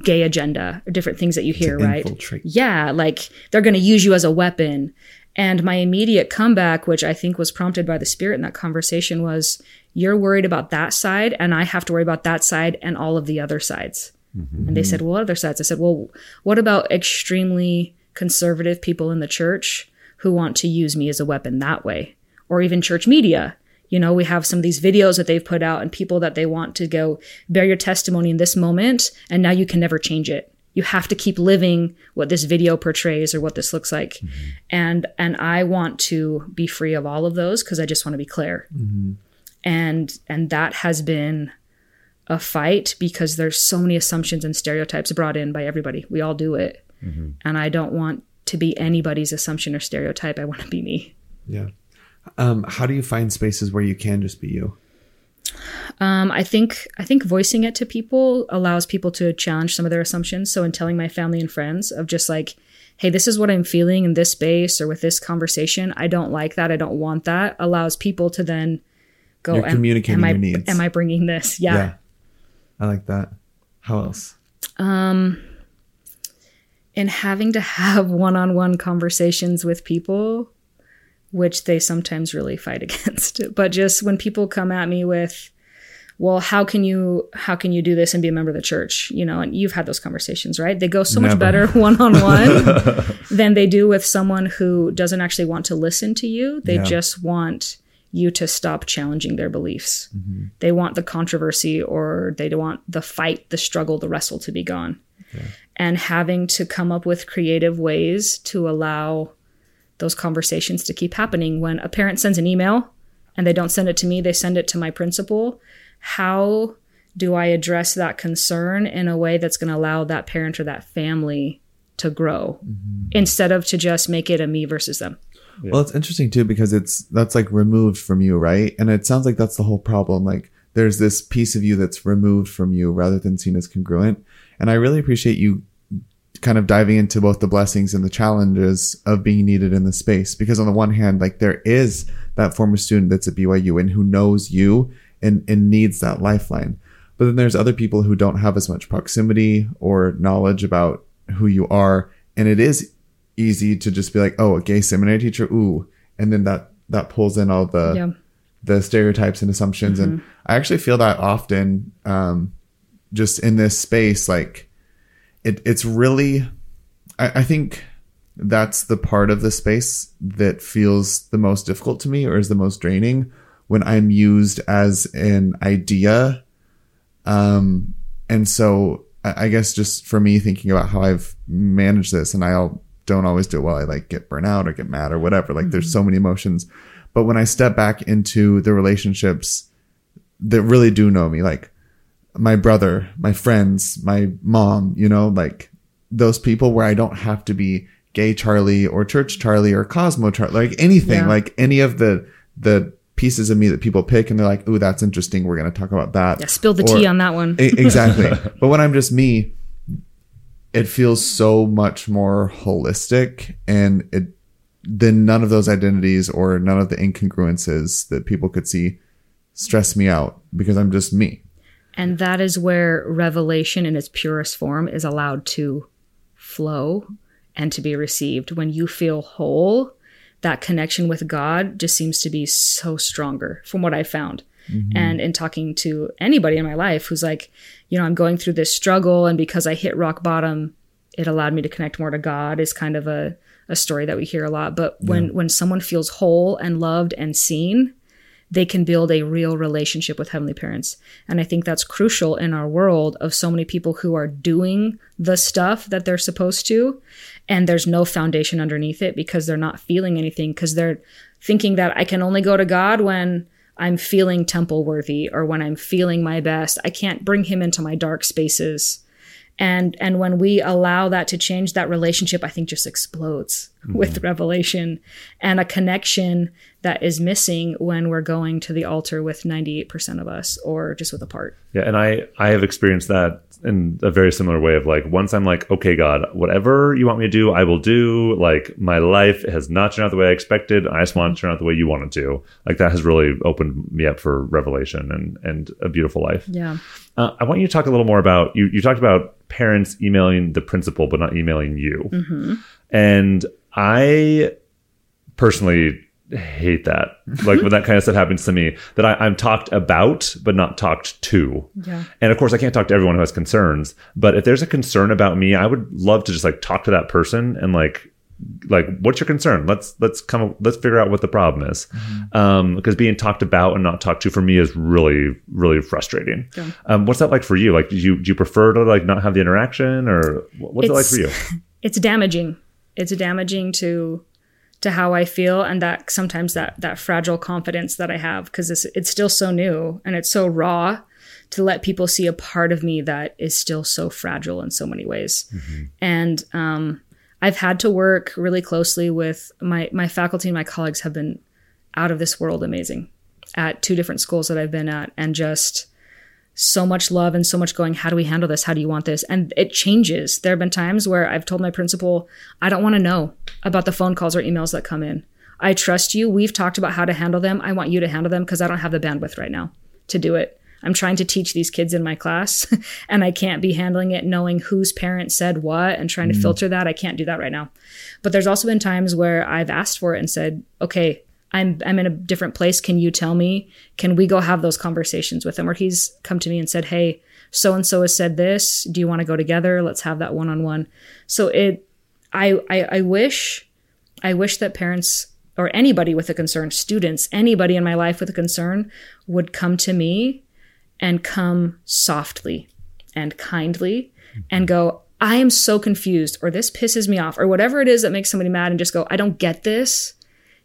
gay agenda or different things that you hear right? infiltrate. yeah like they're going to use you as a weapon. And my immediate comeback which i think was prompted by the spirit in that conversation was you're worried about that side and i have to worry about that side and all of the other sides. Mm-hmm. And they said well what other sides? I said well what about extremely conservative people in the church who want to use me as a weapon that way? Or even church media you know we have some of these videos that they've put out and people that they want to go bear your testimony in this moment and now you can never change it. You have to keep living what this video portrays or what this looks like. Mm-hmm. And and i want to be free of all of those because i just want to be clear. Mm-hmm. And and that has been a fight because there's so many assumptions and stereotypes brought in by everybody. We all do it. Mm-hmm. And i don't want to be anybody's assumption or stereotype. I want to be me. Yeah. Um, how do you find spaces where you can just be you? Um, I think I think voicing it to people allows people to challenge some of their assumptions. So in telling my family and friends of just like, hey, this is what I'm feeling in this space or with this conversation. I don't like that. I don't want that. Allows people to then go. You're "Am- communicating am I, your needs." Am I bringing this? Yeah. I like that. How else? Um, and having to (laughs) have one-on-one conversations with people, which they sometimes really fight (laughs) against. But just when people come at me with well how can you how can you do this and be a member of the church? You know and you've had those conversations right? They go so much better (laughs) one-on-one (laughs) than they do with someone who doesn't actually want to listen to you. They Yeah. just want you to stop challenging their beliefs. Mm-hmm. They want the controversy or they want the fight the struggle the wrestle to be gone. And having to come up with creative ways to allow those conversations to keep happening when a parent sends an email and they don't send it to me they send it to my principal how do i address that concern in a way that's going to allow that parent or that family to grow mm-hmm. instead of to just make it a me versus them Well, it's interesting too because it's that's like removed from you, right? And it sounds like that's the whole problem. Like there's this piece of you that's removed from you rather than seen as congruent. And I really appreciate you kind of diving into both the blessings and the challenges of being needed in the space. Because on the one hand like there is that former student that's at BYU and who knows you and and needs that lifeline. But then there's other people who don't have as much proximity or knowledge about who you are. And it is easy to just be like oh a gay seminary teacher? Ooh. And then that that pulls in all the yeah. the stereotypes and assumptions. And i actually feel that often um just in this space like it it's really I, I think that's the part of the space that feels the most difficult to me or is the most draining when i'm used as an idea. Um and so i, I guess just for me thinking about how i've managed this and i all, don't always do it well i like get burnt out or get mad or whatever like there's so many emotions. But when i step back into the relationships that really do know me like my brother, my friends, my mom, you know, like those people where I don't have to be gay Charlie or church Charlie or Cosmo Charlie, like anything, Yeah. like any of the, the pieces of me that people pick and they're like, ooh, that's interesting. We're going to talk about that. yeah spill the Or- tea on that one exactly. (laughs) but when I'm just me, it feels so much more holistic and it, then none of those identities or none of the incongruences that people could see stress me out because I'm just me. And that is where revelation in its purest form is allowed to flow and to be received. When you feel whole, that connection with God just seems to be so stronger from what I found. Mm-hmm. And in talking to anybody in my life who's like, you know, I'm going through this struggle, and because I hit rock bottom, it allowed me to connect more to God is kind of a, a story that we hear a lot. But when when someone feels whole and loved and seen, they can build a real relationship with heavenly parents. And I think that's crucial in our world of so many people who are doing the stuff that they're supposed to and there's no foundation underneath it because they're not feeling anything because they're thinking that I can only go to God when I'm feeling temple worthy or when I'm feeling my best. I can't bring him into my dark spaces. And and when we allow that to change that relationship i think just explodes mm-hmm. with revelation and a connection that is missing when we're going to the altar with 98% of us or just with a part Yeah, and I I have experienced that in a very similar way of like once I'm like, okay, God, whatever you want me to do, I will do. Like my life has not turned out the way I expected. I just want it to turn out the way you want it to. Like that has really opened me up for revelation and and a beautiful life. yeah Uh, I want you to talk a little more about you. You talked about parents emailing the principal, but not emailing you. And I personally hate that. Like when that kind of stuff happens to me, that I, I'm talked about, but not talked to. yeah And of course, I can't talk to everyone who has concerns. But if there's a concern about me, I would love to just like talk to that person and like like what's your concern? Let's let's come let's figure out what the problem is. Um because being talked about and not talked to for me is really really frustrating. Yeah. um what's that like for you? Like do you do you prefer to like not have the interaction or wh- what's it like for you? (laughs) it's damaging. It's damaging to to how i feel and that sometimes that that fragile confidence that i have because it's, it's still so new and it's so raw to let people see a part of me that is still so fragile in so many ways. And um i've had to work really closely with my my faculty and my colleagues have been out of this world amazing at two different schools that i've been at and just so much love and so much going, how do we handle this? How do you want this? And it changes. There have been times where I've told my principal, I don't want to know about the phone calls or emails that come in. I trust you. We've talked about how to handle them. I want you to handle them because I don't have the bandwidth right now to do it. I'm trying to teach these kids in my class (laughs) and I can't be handling it knowing whose parent said what and trying to mm. filter that. I can't do that right now. But there's also been times where I've asked for it and said, okay, I'm I'm in a different place. Can you tell me? Can we go have those conversations with him? Or he's come to me and said, Hey, so and so has said this. Do you want to go together? Let's have that one on one. So it I, I I wish I wish that parents or anybody with a concern, students, anybody in my life with a concern would come to me and come softly and kindly and go, I am so confused, or this pisses me off, or whatever it is that makes somebody mad, and just go, I don't get this.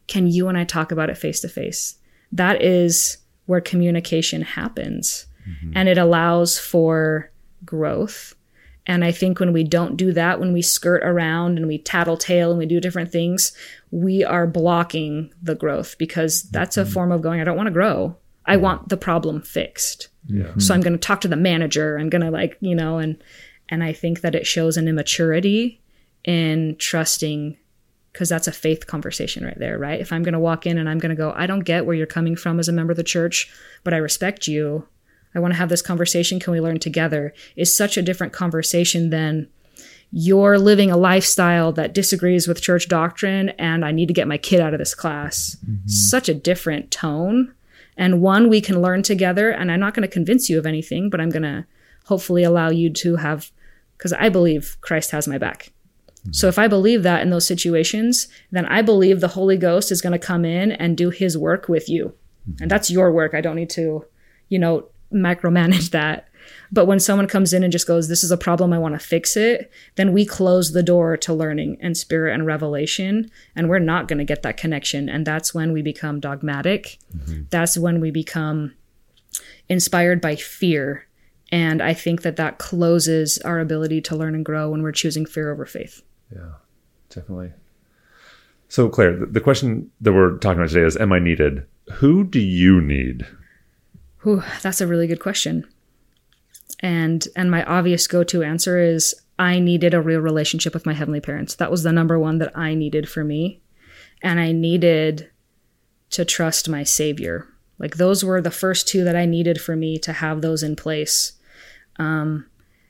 Can you and I talk about it face to face? That is where communication happens. Mm-hmm. And it allows for growth. And I think when we don't do that, when we skirt around and we tattletale and we do different things, we are blocking the growth because that's a mm-hmm. form of going, I don't want to grow. I want the problem fixed. Yeah. So I'm going to talk to the manager. I'm going to like, you know, and and I think that it shows an immaturity in trusting because that's a faith conversation right there, right? If I'm going to walk in and I'm going to go, I don't get where you're coming from as a member of the church, but I respect you. I want to have this conversation. Can we learn together? Is such a different conversation than you're living a lifestyle that disagrees with church doctrine and I need to get my kid out of this class. Mm-hmm. Such a different tone. And one we can learn together. And I'm not going to convince you of anything, but I'm going to hopefully allow you to have, because I believe Christ has my back. So if I believe that in those situations, then I believe the Holy Ghost is going to come in and do his work with you. And that's your work. I don't need to, you know, micromanage (laughs) that. But when someone comes in and just goes, This is a problem, I want to fix it, then we close the door to learning and spirit and revelation. And we're not going to get that connection. And that's when we become dogmatic. Mm-hmm. That's when we become inspired by fear. And I think that that closes our ability to learn and grow when we're choosing fear over faith. Yeah, definitely. So, Claire, the, question that we're talking about today is Am I needed? Who do you need? Whew, that's a really good question. And and my obvious go-to answer is I needed a real relationship with my heavenly parents. That was the number one that I needed for me. And I needed to trust my savior. Like those were the first two that I needed for me to have those in place. Um,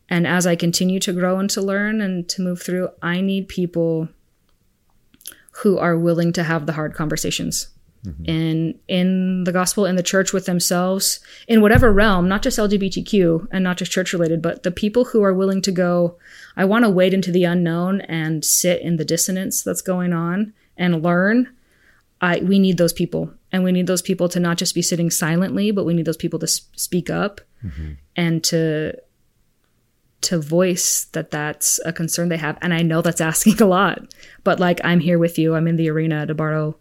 and as I continue to grow and to learn and to move through, I need people who are willing to have the hard conversations Mm-hmm. in in the gospel in the church with themselves in whatever realm not just lgbtq and not just church related but the people who are willing to go i want to wade into the unknown and sit in the dissonance that's going on and learn. I we need those people. And we need those people to not just be sitting silently but we need those people to s- speak up mm-hmm. and to to voice that that's a concern they have. And i know that's (laughs) asking a lot but like i'm here with you. I'm in the arena to borrow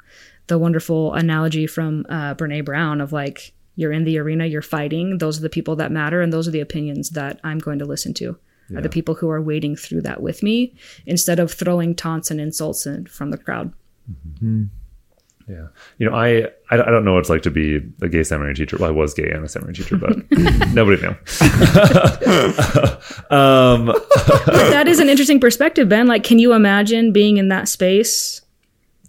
the wonderful analogy from uh, Brene Brown of like, you're in the arena, you're fighting. Those are the people that matter, and those are the opinions that I'm going to listen to. are the people who are wading through that with me instead of throwing taunts and insults in from the crowd. Yeah. You know, I, I I don't know what it's like to be a gay seminary teacher. Well, I was gay and a seminary teacher, but (laughs) nobody knew. (laughs) (laughs) um, But that is an interesting perspective, Ben. Like, can you imagine being in that space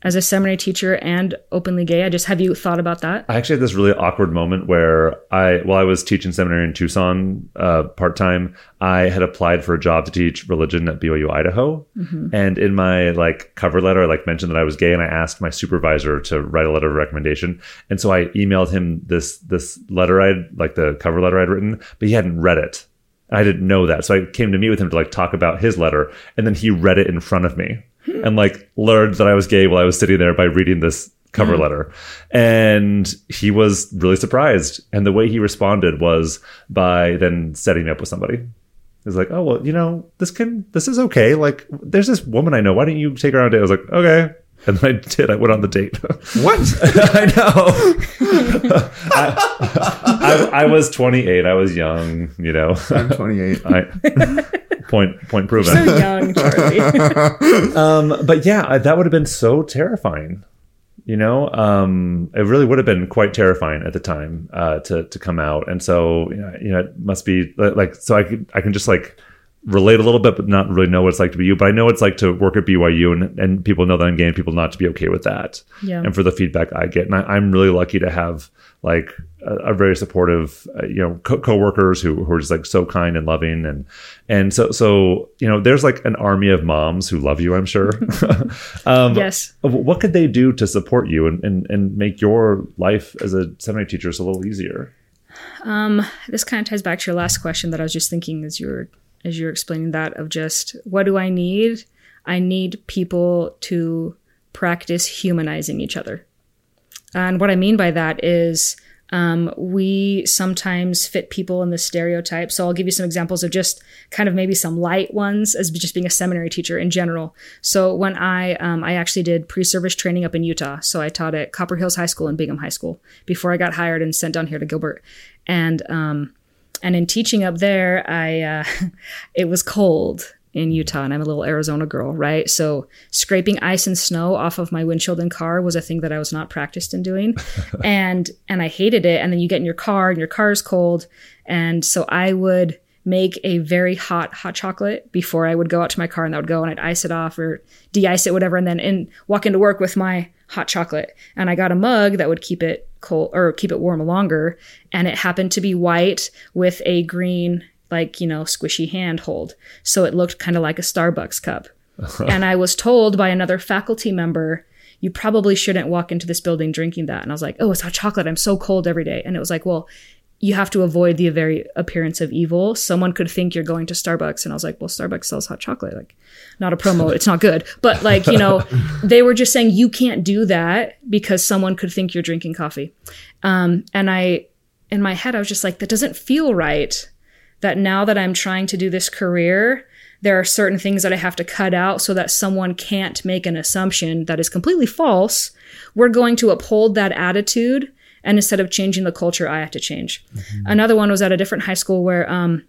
as a seminary teacher and openly gay? I just have you thought about that? I actually had this really awkward moment where I, while I was teaching seminary in Tucson uh, part time, I had applied for a job to teach religion at BYU Idaho, and in my like cover letter, I like mentioned that I was gay, and I asked my supervisor to write a letter of recommendation, and so I emailed him this this letter I'd like the cover letter I'd written, but he hadn't read it. I didn't know that, so I came to meet with him to like talk about his letter, and then he read it in front of me, and like learned that I was gay while I was sitting there by reading this cover mm-hmm. letter. And he was really surprised. And the way he responded was by then setting me up with somebody. He's like, oh well, you know, this can this is okay. Like, there's this woman I know. Why don't you take her on a date? I was like, okay. And then I did. I went on the date. (laughs) What? (laughs) I know. (laughs) I, I, I was 28. I was young. You know. I'm 28. I, point point proven. So young, Charlie. (laughs) Um, but yeah, that would have been so terrifying. You know, um, it really would have been quite terrifying at the time uh, to to come out, and so you know, it must be like so. I could I can just like relate a little bit, but not really know what it's like to be you. But I know what it's like to work at BYU, and and people know that I'm gay, and people not to be okay with that. Yeah. And for the feedback I get, and I, I'm really lucky to have like a, a very supportive, uh, you know, co- coworkers who who are just like so kind and loving, and and so so you know, there's like an army of moms who love you. I'm sure. (laughs) (laughs) um, yes. what could they do to support you and, and, and make your life as a seminary teacher a little easier? This kind of ties back to your last question that I was just thinking as you were as you're explaining that of just what do I need? I need people to practice humanizing each other. And what I mean by that is um, we sometimes fit people in the stereotype. So I'll give you some examples of just kind of maybe some light ones as just being a seminary teacher in general. So when I um, I actually did pre-service training up in Utah. So I taught at Copper Hills High School and Bingham High School before I got hired and sent down here to Gilbert. And um, and in teaching up there, I uh, (laughs) it was cold in Utah, and I'm a little Arizona girl, right? So scraping ice and snow off of my windshield and car was a thing that I was not practiced in doing, (laughs) and and I hated it. And then you get in your car, and your car is cold, and so I would make a very hot hot chocolate before I would go out to my car, and that would go, and I'd ice it off or de-ice it, whatever, and then in walk into work with my hot chocolate. And I got a mug that would keep it cold or keep it warm longer, and it happened to be white with a green like you know squishy handhold so it looked kind of like a starbucks cup. (laughs) And i was told by another faculty member you probably shouldn't walk into this building drinking that. And i was like oh it's hot chocolate. I'm so cold every day. And it was like well you have to avoid the very appearance of evil. Someone could think you're going to starbucks. And i was like well starbucks sells hot chocolate like not a promo. It's not good. But like you know (laughs) they were just saying you can't do that because someone could think you're drinking coffee. Um, and i in my head i was just like that doesn't feel right that now that I'm trying to do this career, there are certain things that I have to cut out so that someone can't make an assumption that is completely false. We're going to uphold that attitude. And instead of changing the culture, I have to change. Another one was at a different high school where, um,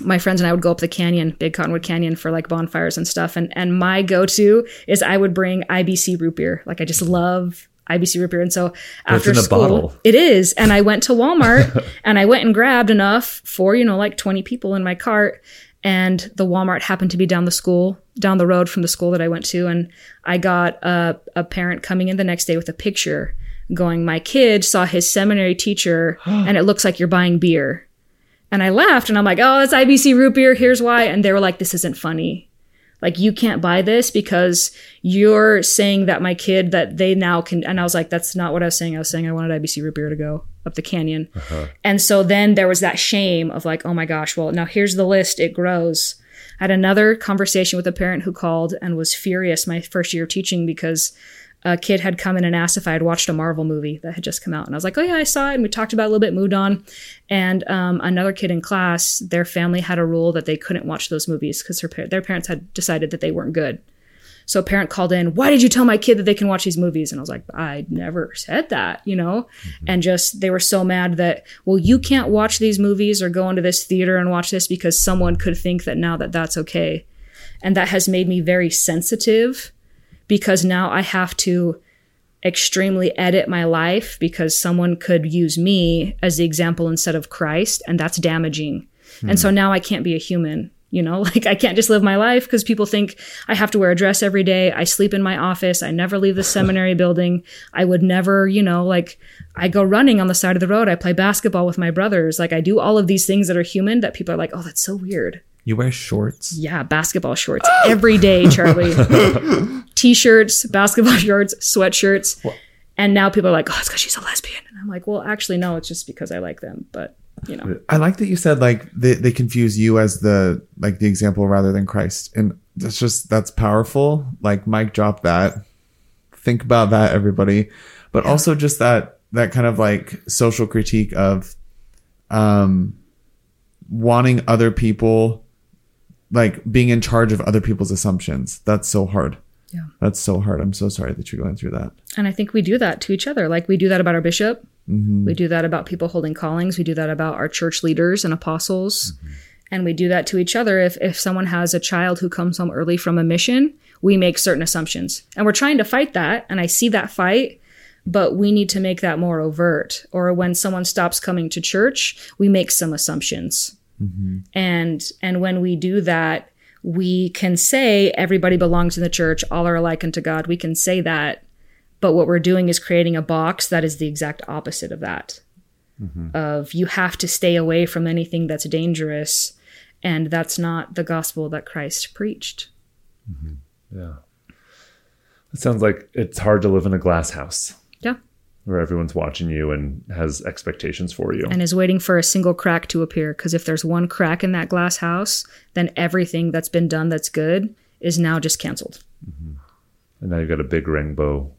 my friends and I would go up the canyon, Big Cottonwood Canyon, for like bonfires and stuff. And and my go to is I would bring IBC root beer. Like I just love IBC root beer. And so after in a school, bottle. it is. And I went to Walmart (laughs) and I went and grabbed enough for you know like twenty people in my cart. And the Walmart happened to be down the school, down the road from the school that I went to. And I got a, a parent coming in the next day with a picture going, My kid saw his seminary teacher (gasps) and it looks like you're buying beer. And I laughed and I'm like, oh, that's IBC root beer. Here's why. And they were like, this isn't funny. Like, you can't buy this because you're saying that my kid that they now can. And I was like, that's not what I was saying. I was saying I wanted IBC root beer to go up the canyon. Uh-huh. And so then there was that shame of like, oh my gosh, well, now here's the list. It grows. I had another conversation with a parent who called and was furious my first year of teaching because a kid had come in and asked if I had watched a Marvel movie that had just come out. And I was like, oh, yeah, I saw it. And we talked about it a little bit, moved on. And um, another kid in class, their family had a rule that they couldn't watch those movies because par- their parents had decided that they weren't good. So a parent called in, why did you tell my kid that they can watch these movies? And I was like, I never said that, you know? And just, they were so mad that, well, you can't watch these movies or go into this theater and watch this because someone could think that now that that's okay. And that has made me very sensitive because now I have to extremely edit my life because someone could use me as the example instead of Christ, and that's damaging. And so hmm. now I can't be a human. You know, (laughs) like I can't just live my life because people think I have to wear a dress every day. I sleep in my office. I never leave the (laughs) seminary building. I would never, you know, like I go running on the side of the road. I play basketball with my brothers. Like I do all of these things that are human that people are like, oh, that's so weird. You wear shorts. Yeah, basketball shorts every day, Charlie. (laughs) T-shirts, basketball (laughs) shorts, sweatshirts. And now people are like, "Oh, it's because she's a lesbian." And I'm like, "Well, actually, no. It's just because I like them." But you know, I like that you said like they, they confuse you as the like the example rather than Christ. And that's just that's powerful. Like mic dropped that. Think about that, everybody. But also just that that kind of like social critique of um wanting other people like being in charge of other people's assumptions. That's so hard. Yeah. That's so hard. I'm so sorry that you're going through that. and I think we do that to each other. Like we do that about our bishop. Mm-hmm. We do that about people holding callings. We do that about our church leaders and apostles. Mm-hmm. And we do that to each other. If if someone has a child who comes home early from a mission, we make certain assumptions. And we're trying to fight that. And I see that fight. but we need to make that more overt. Or when someone stops coming to church, we make some assumptions. Mm-hmm. And and when we do that, we can say everybody belongs in the church, all are alike unto God. We can say that, but what we're doing is creating a box that is the exact opposite of that. Mm-hmm. Of you have to stay away from anything that's dangerous, and that's not the gospel that Christ preached. Mm-hmm. Yeah. It sounds like it's hard to live in a glass house Yeah. Where everyone's watching you and has expectations for you. and is waiting for a single crack to appear. Because if there's one crack in that glass house, then everything that's been done that's good is now just canceled. And now you've got a big rainbow.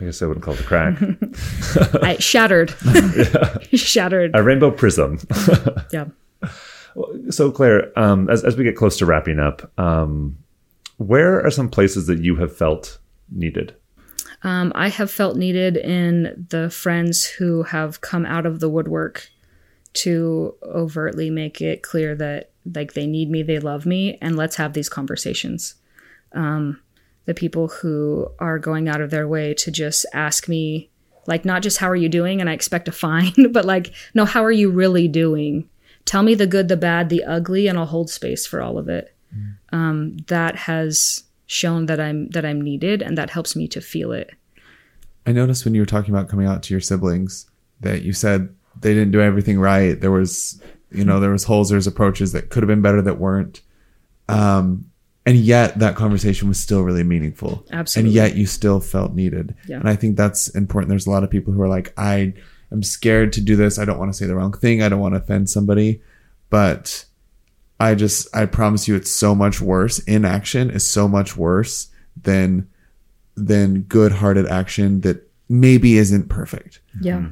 I guess I wouldn't call it a crack. (laughs) I shattered, (laughs) (laughs) shattered. a rainbow prism. Yeah. so, Claire, um, as, as we get close to wrapping up, um, where are some places that you have felt needed? Um, I have felt needed in the friends who have come out of the woodwork to overtly make it clear that like they need me, they love me, and let's have these conversations. Um, the people who are going out of their way to just ask me, like, not just how are you doing, and I expect a fine, (laughs) but like, no, how are you really doing? Tell me the good, the bad, the ugly, and I'll hold space for all of it. Um, that has shown that I'm that I'm needed, and that helps me to feel it. I noticed when you were talking about coming out to your siblings that you said they didn't do everything right. There was, you know, there was holes, there's approaches that could have been better that weren't. Um, and yet that conversation was still really meaningful. Absolutely. And yet you still felt needed. Yeah. And I think that's important. There's a lot of people who are like, I am scared to do this. I don't want to say the wrong thing. I don't want to offend somebody. But I just, I promise you, it's so much worse. Inaction is so much worse than than good-hearted action that maybe isn't perfect. Yeah. Mm-hmm.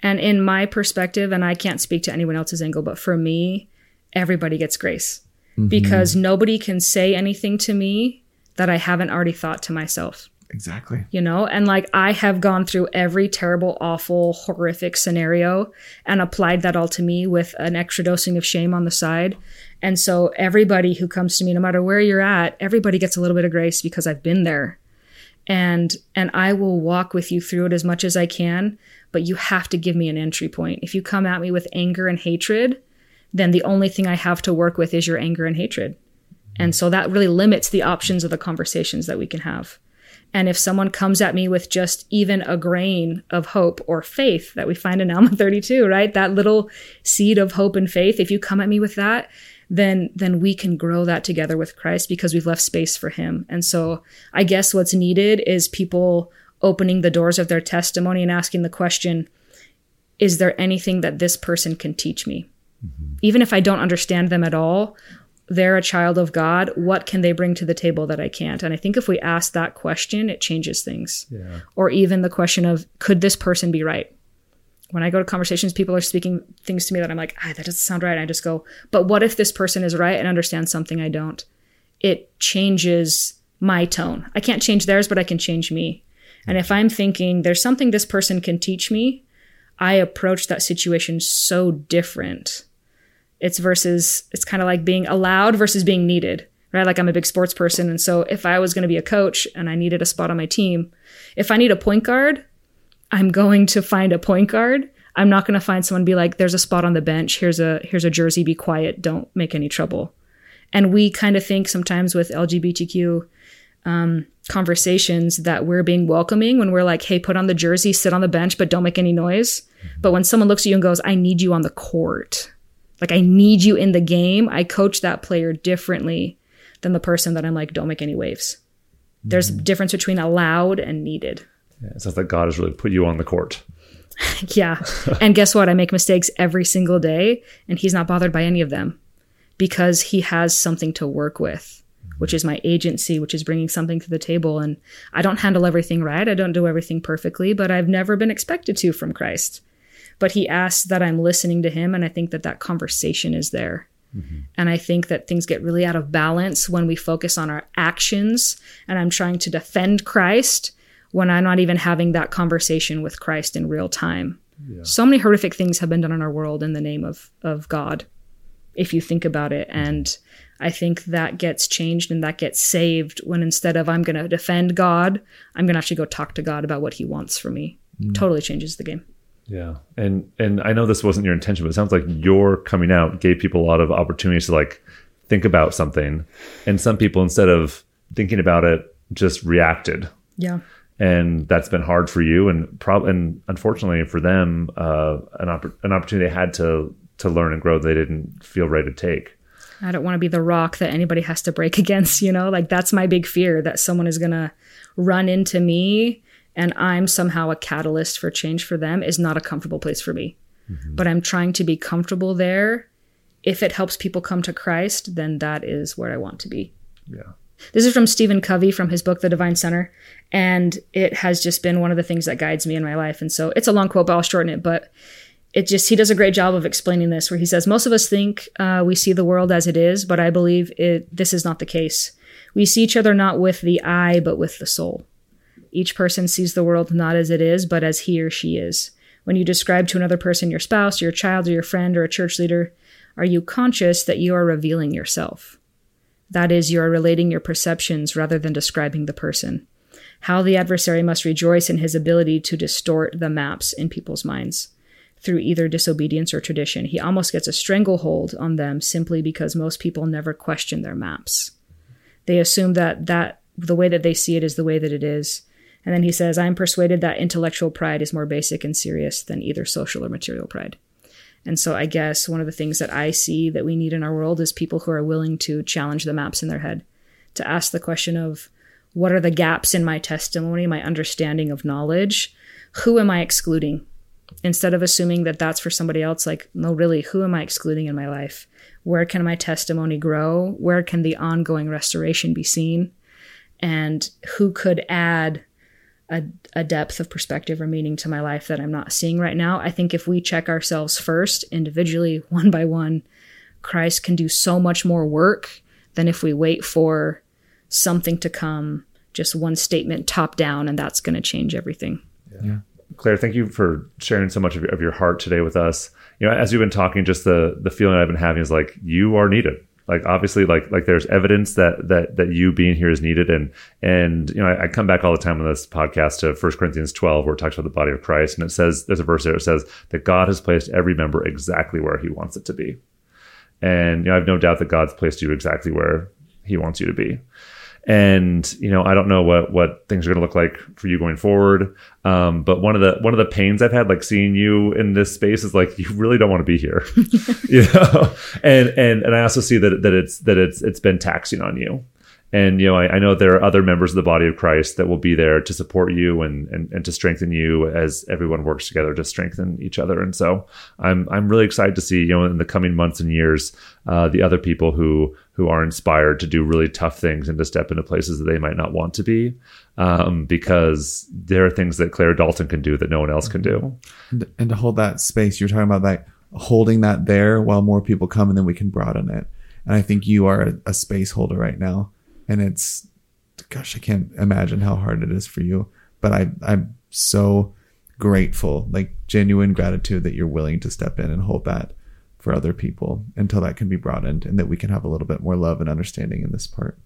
And in my perspective, and I can't speak to anyone else's angle, but for me, everybody gets grace mm-hmm. because nobody can say anything to me that I haven't already thought to myself, Exactly. you know? And like I have gone through every terrible, awful, horrific scenario and applied that all to me with an extra dosing of shame on the side. And so everybody who comes to me, no matter where you're at, everybody gets a little bit of grace because I've been there and and I will walk with you through it as much as I can, but you have to give me an entry point. If you come at me with anger and hatred, then the only thing I have to work with is your anger and hatred. And so that really limits the options of the conversations that we can have. And if someone comes at me with just even a grain of hope or faith that we find in Alma (laughs) 32, right? That little seed of hope and faith, if you come at me with that, then then we can grow that together with Christ because we've left space for him. And so I guess what's needed is people opening the doors of their testimony and asking the question, is there anything that this person can teach me? Mm-hmm. Even if I don't understand them at all, they're a child of God. What can they bring to the table that I can't? And I think if we ask that question, it changes things. Yeah. Or even the question of, could this person be right? When I go to conversations, people are speaking things to me that I'm like, ah, that doesn't sound right. And I just go, but what if this person is right and understands something I don't? It changes my tone. I can't change theirs, but I can change me. And if I'm thinking there's something this person can teach me, I approach that situation so different. It's versus, it's kind of like being allowed versus being needed, right? Like I'm a big sports person. And so if I was going to be a coach and I needed a spot on my team, if I need a point guard, I'm going to find a point guard. I'm not going to find someone be like, there's a spot on the bench. Here's a, here's a jersey. Be quiet. Don't make any trouble. And we kind of think sometimes with LGBTQ um, conversations that we're being welcoming when we're like, hey, put on the jersey, sit on the bench, but don't make any noise. Mm-hmm. But when someone looks at you and goes, I need you on the court, like I need you in the game, I coach that player differently than the person that I'm like, don't make any waves. Mm-hmm. There's a difference between allowed and needed. Yeah, it sounds like God has really put you on the court. (laughs) yeah. and guess what? I make mistakes every single day, and he's not bothered by any of them because he has something to work with which is my agency, which is bringing something to the table. And I don't handle everything right. I don't do everything perfectly, but I've never been expected to from Christ. But he asks that I'm listening to him. And I think that that conversation is there. Mm-hmm. And I think that things get really out of balance when we focus on our actions. And I'm trying to defend Christ when I'm not even having that conversation with Christ in real time. Yeah. So many horrific things have been done in our world in the name of, of God, if you think about it. And I think that gets changed and that gets saved when instead of I'm going to defend God, I'm going to actually go talk to God about what he wants for me. Mm. Totally changes the game. Yeah. And and I know this wasn't your intention, but it sounds like your coming out gave people a lot of opportunities to like think about something. And some people instead of thinking about it just reacted. Yeah. And that's been hard for you and probably and unfortunately for them uh, an opp- an opportunity they had to to learn and grow they didn't feel ready to take. I don't want to be the rock that anybody has to break (laughs) against, you know? Like that's my big fear that someone is going to run into me and I'm somehow a catalyst for change for them is not a comfortable place for me. Mm-hmm. But I'm trying to be comfortable there. If it helps people come to Christ, then that is where I want to be. Yeah. This is from Stephen Covey from his book, The Divine Center. And it has just been one of the things that guides me in my life. And so it's a long quote, but I'll shorten it. But it just he does a great job of explaining this where he says most of us think uh, we see the world as it is but i believe it this is not the case we see each other not with the eye but with the soul each person sees the world not as it is but as he or she is when you describe to another person your spouse your child or your friend or a church leader are you conscious that you are revealing yourself that is you are relating your perceptions rather than describing the person how the adversary must rejoice in his ability to distort the maps in people's minds through either disobedience or tradition. He almost gets a stranglehold on them simply because most people never question their maps. They assume that that the way that they see it is the way that it is. And then he says, I'm persuaded that intellectual pride is more basic and serious than either social or material pride. And so I guess one of the things that I see that we need in our world is people who are willing to challenge the maps in their head, to ask the question of what are the gaps in my testimony, my understanding of knowledge? Who am I excluding? instead of assuming that that's for somebody else like no really who am i excluding in my life where can my testimony grow where can the ongoing restoration be seen and who could add a, a depth of perspective or meaning to my life that i'm not seeing right now i think if we check ourselves first individually (laughs) one by one christ can do so much more work than if we wait for something to come just one statement top down and that's going to change everything yeah. yeah. Claire, thank you for sharing so much of your, of your heart today with us. You know, as you've been talking, just the the feeling I've been having is like you are needed. Like obviously, like like there's evidence that that that you being here is needed, and and you know I, I come back all the time on this podcast to 1 Corinthians 12, where it talks about the body of Christ, and it says there's a verse there that says that God has placed every member exactly where He wants it to be, and you know I have no doubt that God's placed you exactly where He wants you to be and you know i don't know what what things are going to look like for you going forward. Um, but one of the one of the pains i've had like seeing you in this space is like (laughs) you really don't want to be here. (laughs) You know? And and and i also see that that it's that it's it's been taxing on you and you know I, I, know there are other members of the body of christ that will be there to support you and, and and to strengthen you as everyone works together to strengthen each other. And so i'm i'm really excited to see you know in the coming months and years uh, the other people who who are inspired to do really tough things and to step into places that they might not want to be um, because there are things that claire dalton can do that no one else can do. And, and to hold that space you're talking about like holding that there while more people come and then we can broaden it. And i think you are a, a space holder right now and it's gosh, I can't imagine how hard it is for you. But I, I'm so grateful, like genuine gratitude that you're willing to step in and hold that for other people until that can be broadened and that we can have a little bit more love and understanding in this part.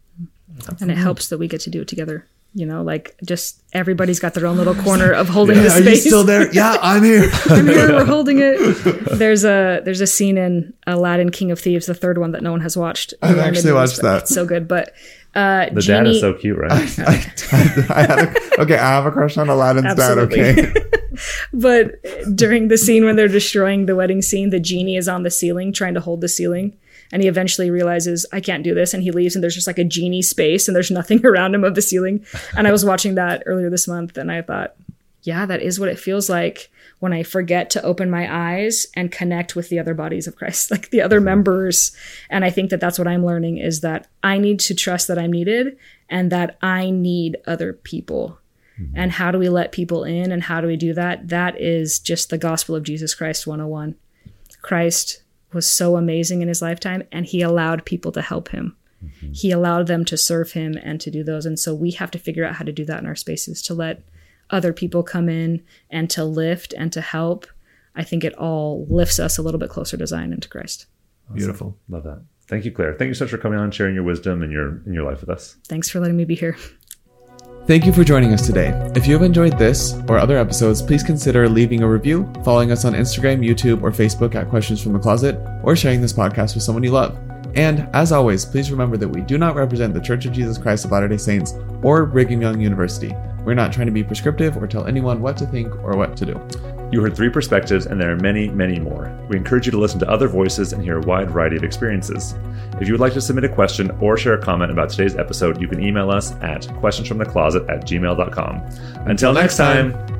and it helps that we get to do it together. You know, like just everybody's got their own little corner (laughs) of holding the space. Are you still there? (laughs) Yeah, I'm here. I'm here. (laughs) We're holding it. There's a there's a scene in Aladdin, King of Thieves, the third one that no one has watched. I've actually watched that. It's so good, but uh, The dad Genie, is so cute, right? (laughs) I, I had a, okay, I have a crush on Aladdin's Absolutely. dad. Okay, (laughs) (laughs) But during the scene when they're destroying the wedding scene, the genie is on the ceiling trying to hold the ceiling. And he eventually realizes, I can't do this. And he leaves, and there's just like a genie space, and there's nothing around him of the ceiling. And I was watching that earlier this month, and I thought, yeah, that is what it feels like when I forget to open my eyes and connect with the other bodies of Christ, (laughs) like the other mm-hmm. members. And I think that that's what I'm learning is that I need to trust that I'm needed and that I need other people. Mm-hmm. And how do we let people in and how do we do that? That is just the gospel of Jesus Christ 101. Christ was so amazing in his lifetime and he allowed people to help him. Mm-hmm. He allowed them to serve him and to do those. And so we have to figure out how to do that in our spaces to let other people come in and to lift and to help. I think it all lifts us a little bit closer to Zion and to Christ. beautiful. Love that. Thank you, Claire. Thank you so much for coming on, sharing your wisdom and your in your life with us. Thanks for letting me be here. Thank you for joining us today. If you have enjoyed this or other episodes, please consider leaving a review, following us on Instagram, YouTube, or Facebook at Questions from the Closet, or sharing this podcast with someone you love. And as always, please remember that we do not represent the Church of Jesus Christ of Latter day Saints or Brigham Young University. We're not trying to be prescriptive or tell anyone what to think or what to do. You heard three perspectives, and there are many, many more. We encourage you to listen to other voices and hear a wide variety of experiences. If you would like to submit a question or share a comment about today's episode, you can email us at questionsfromthecloset at gmail.com. Until next time.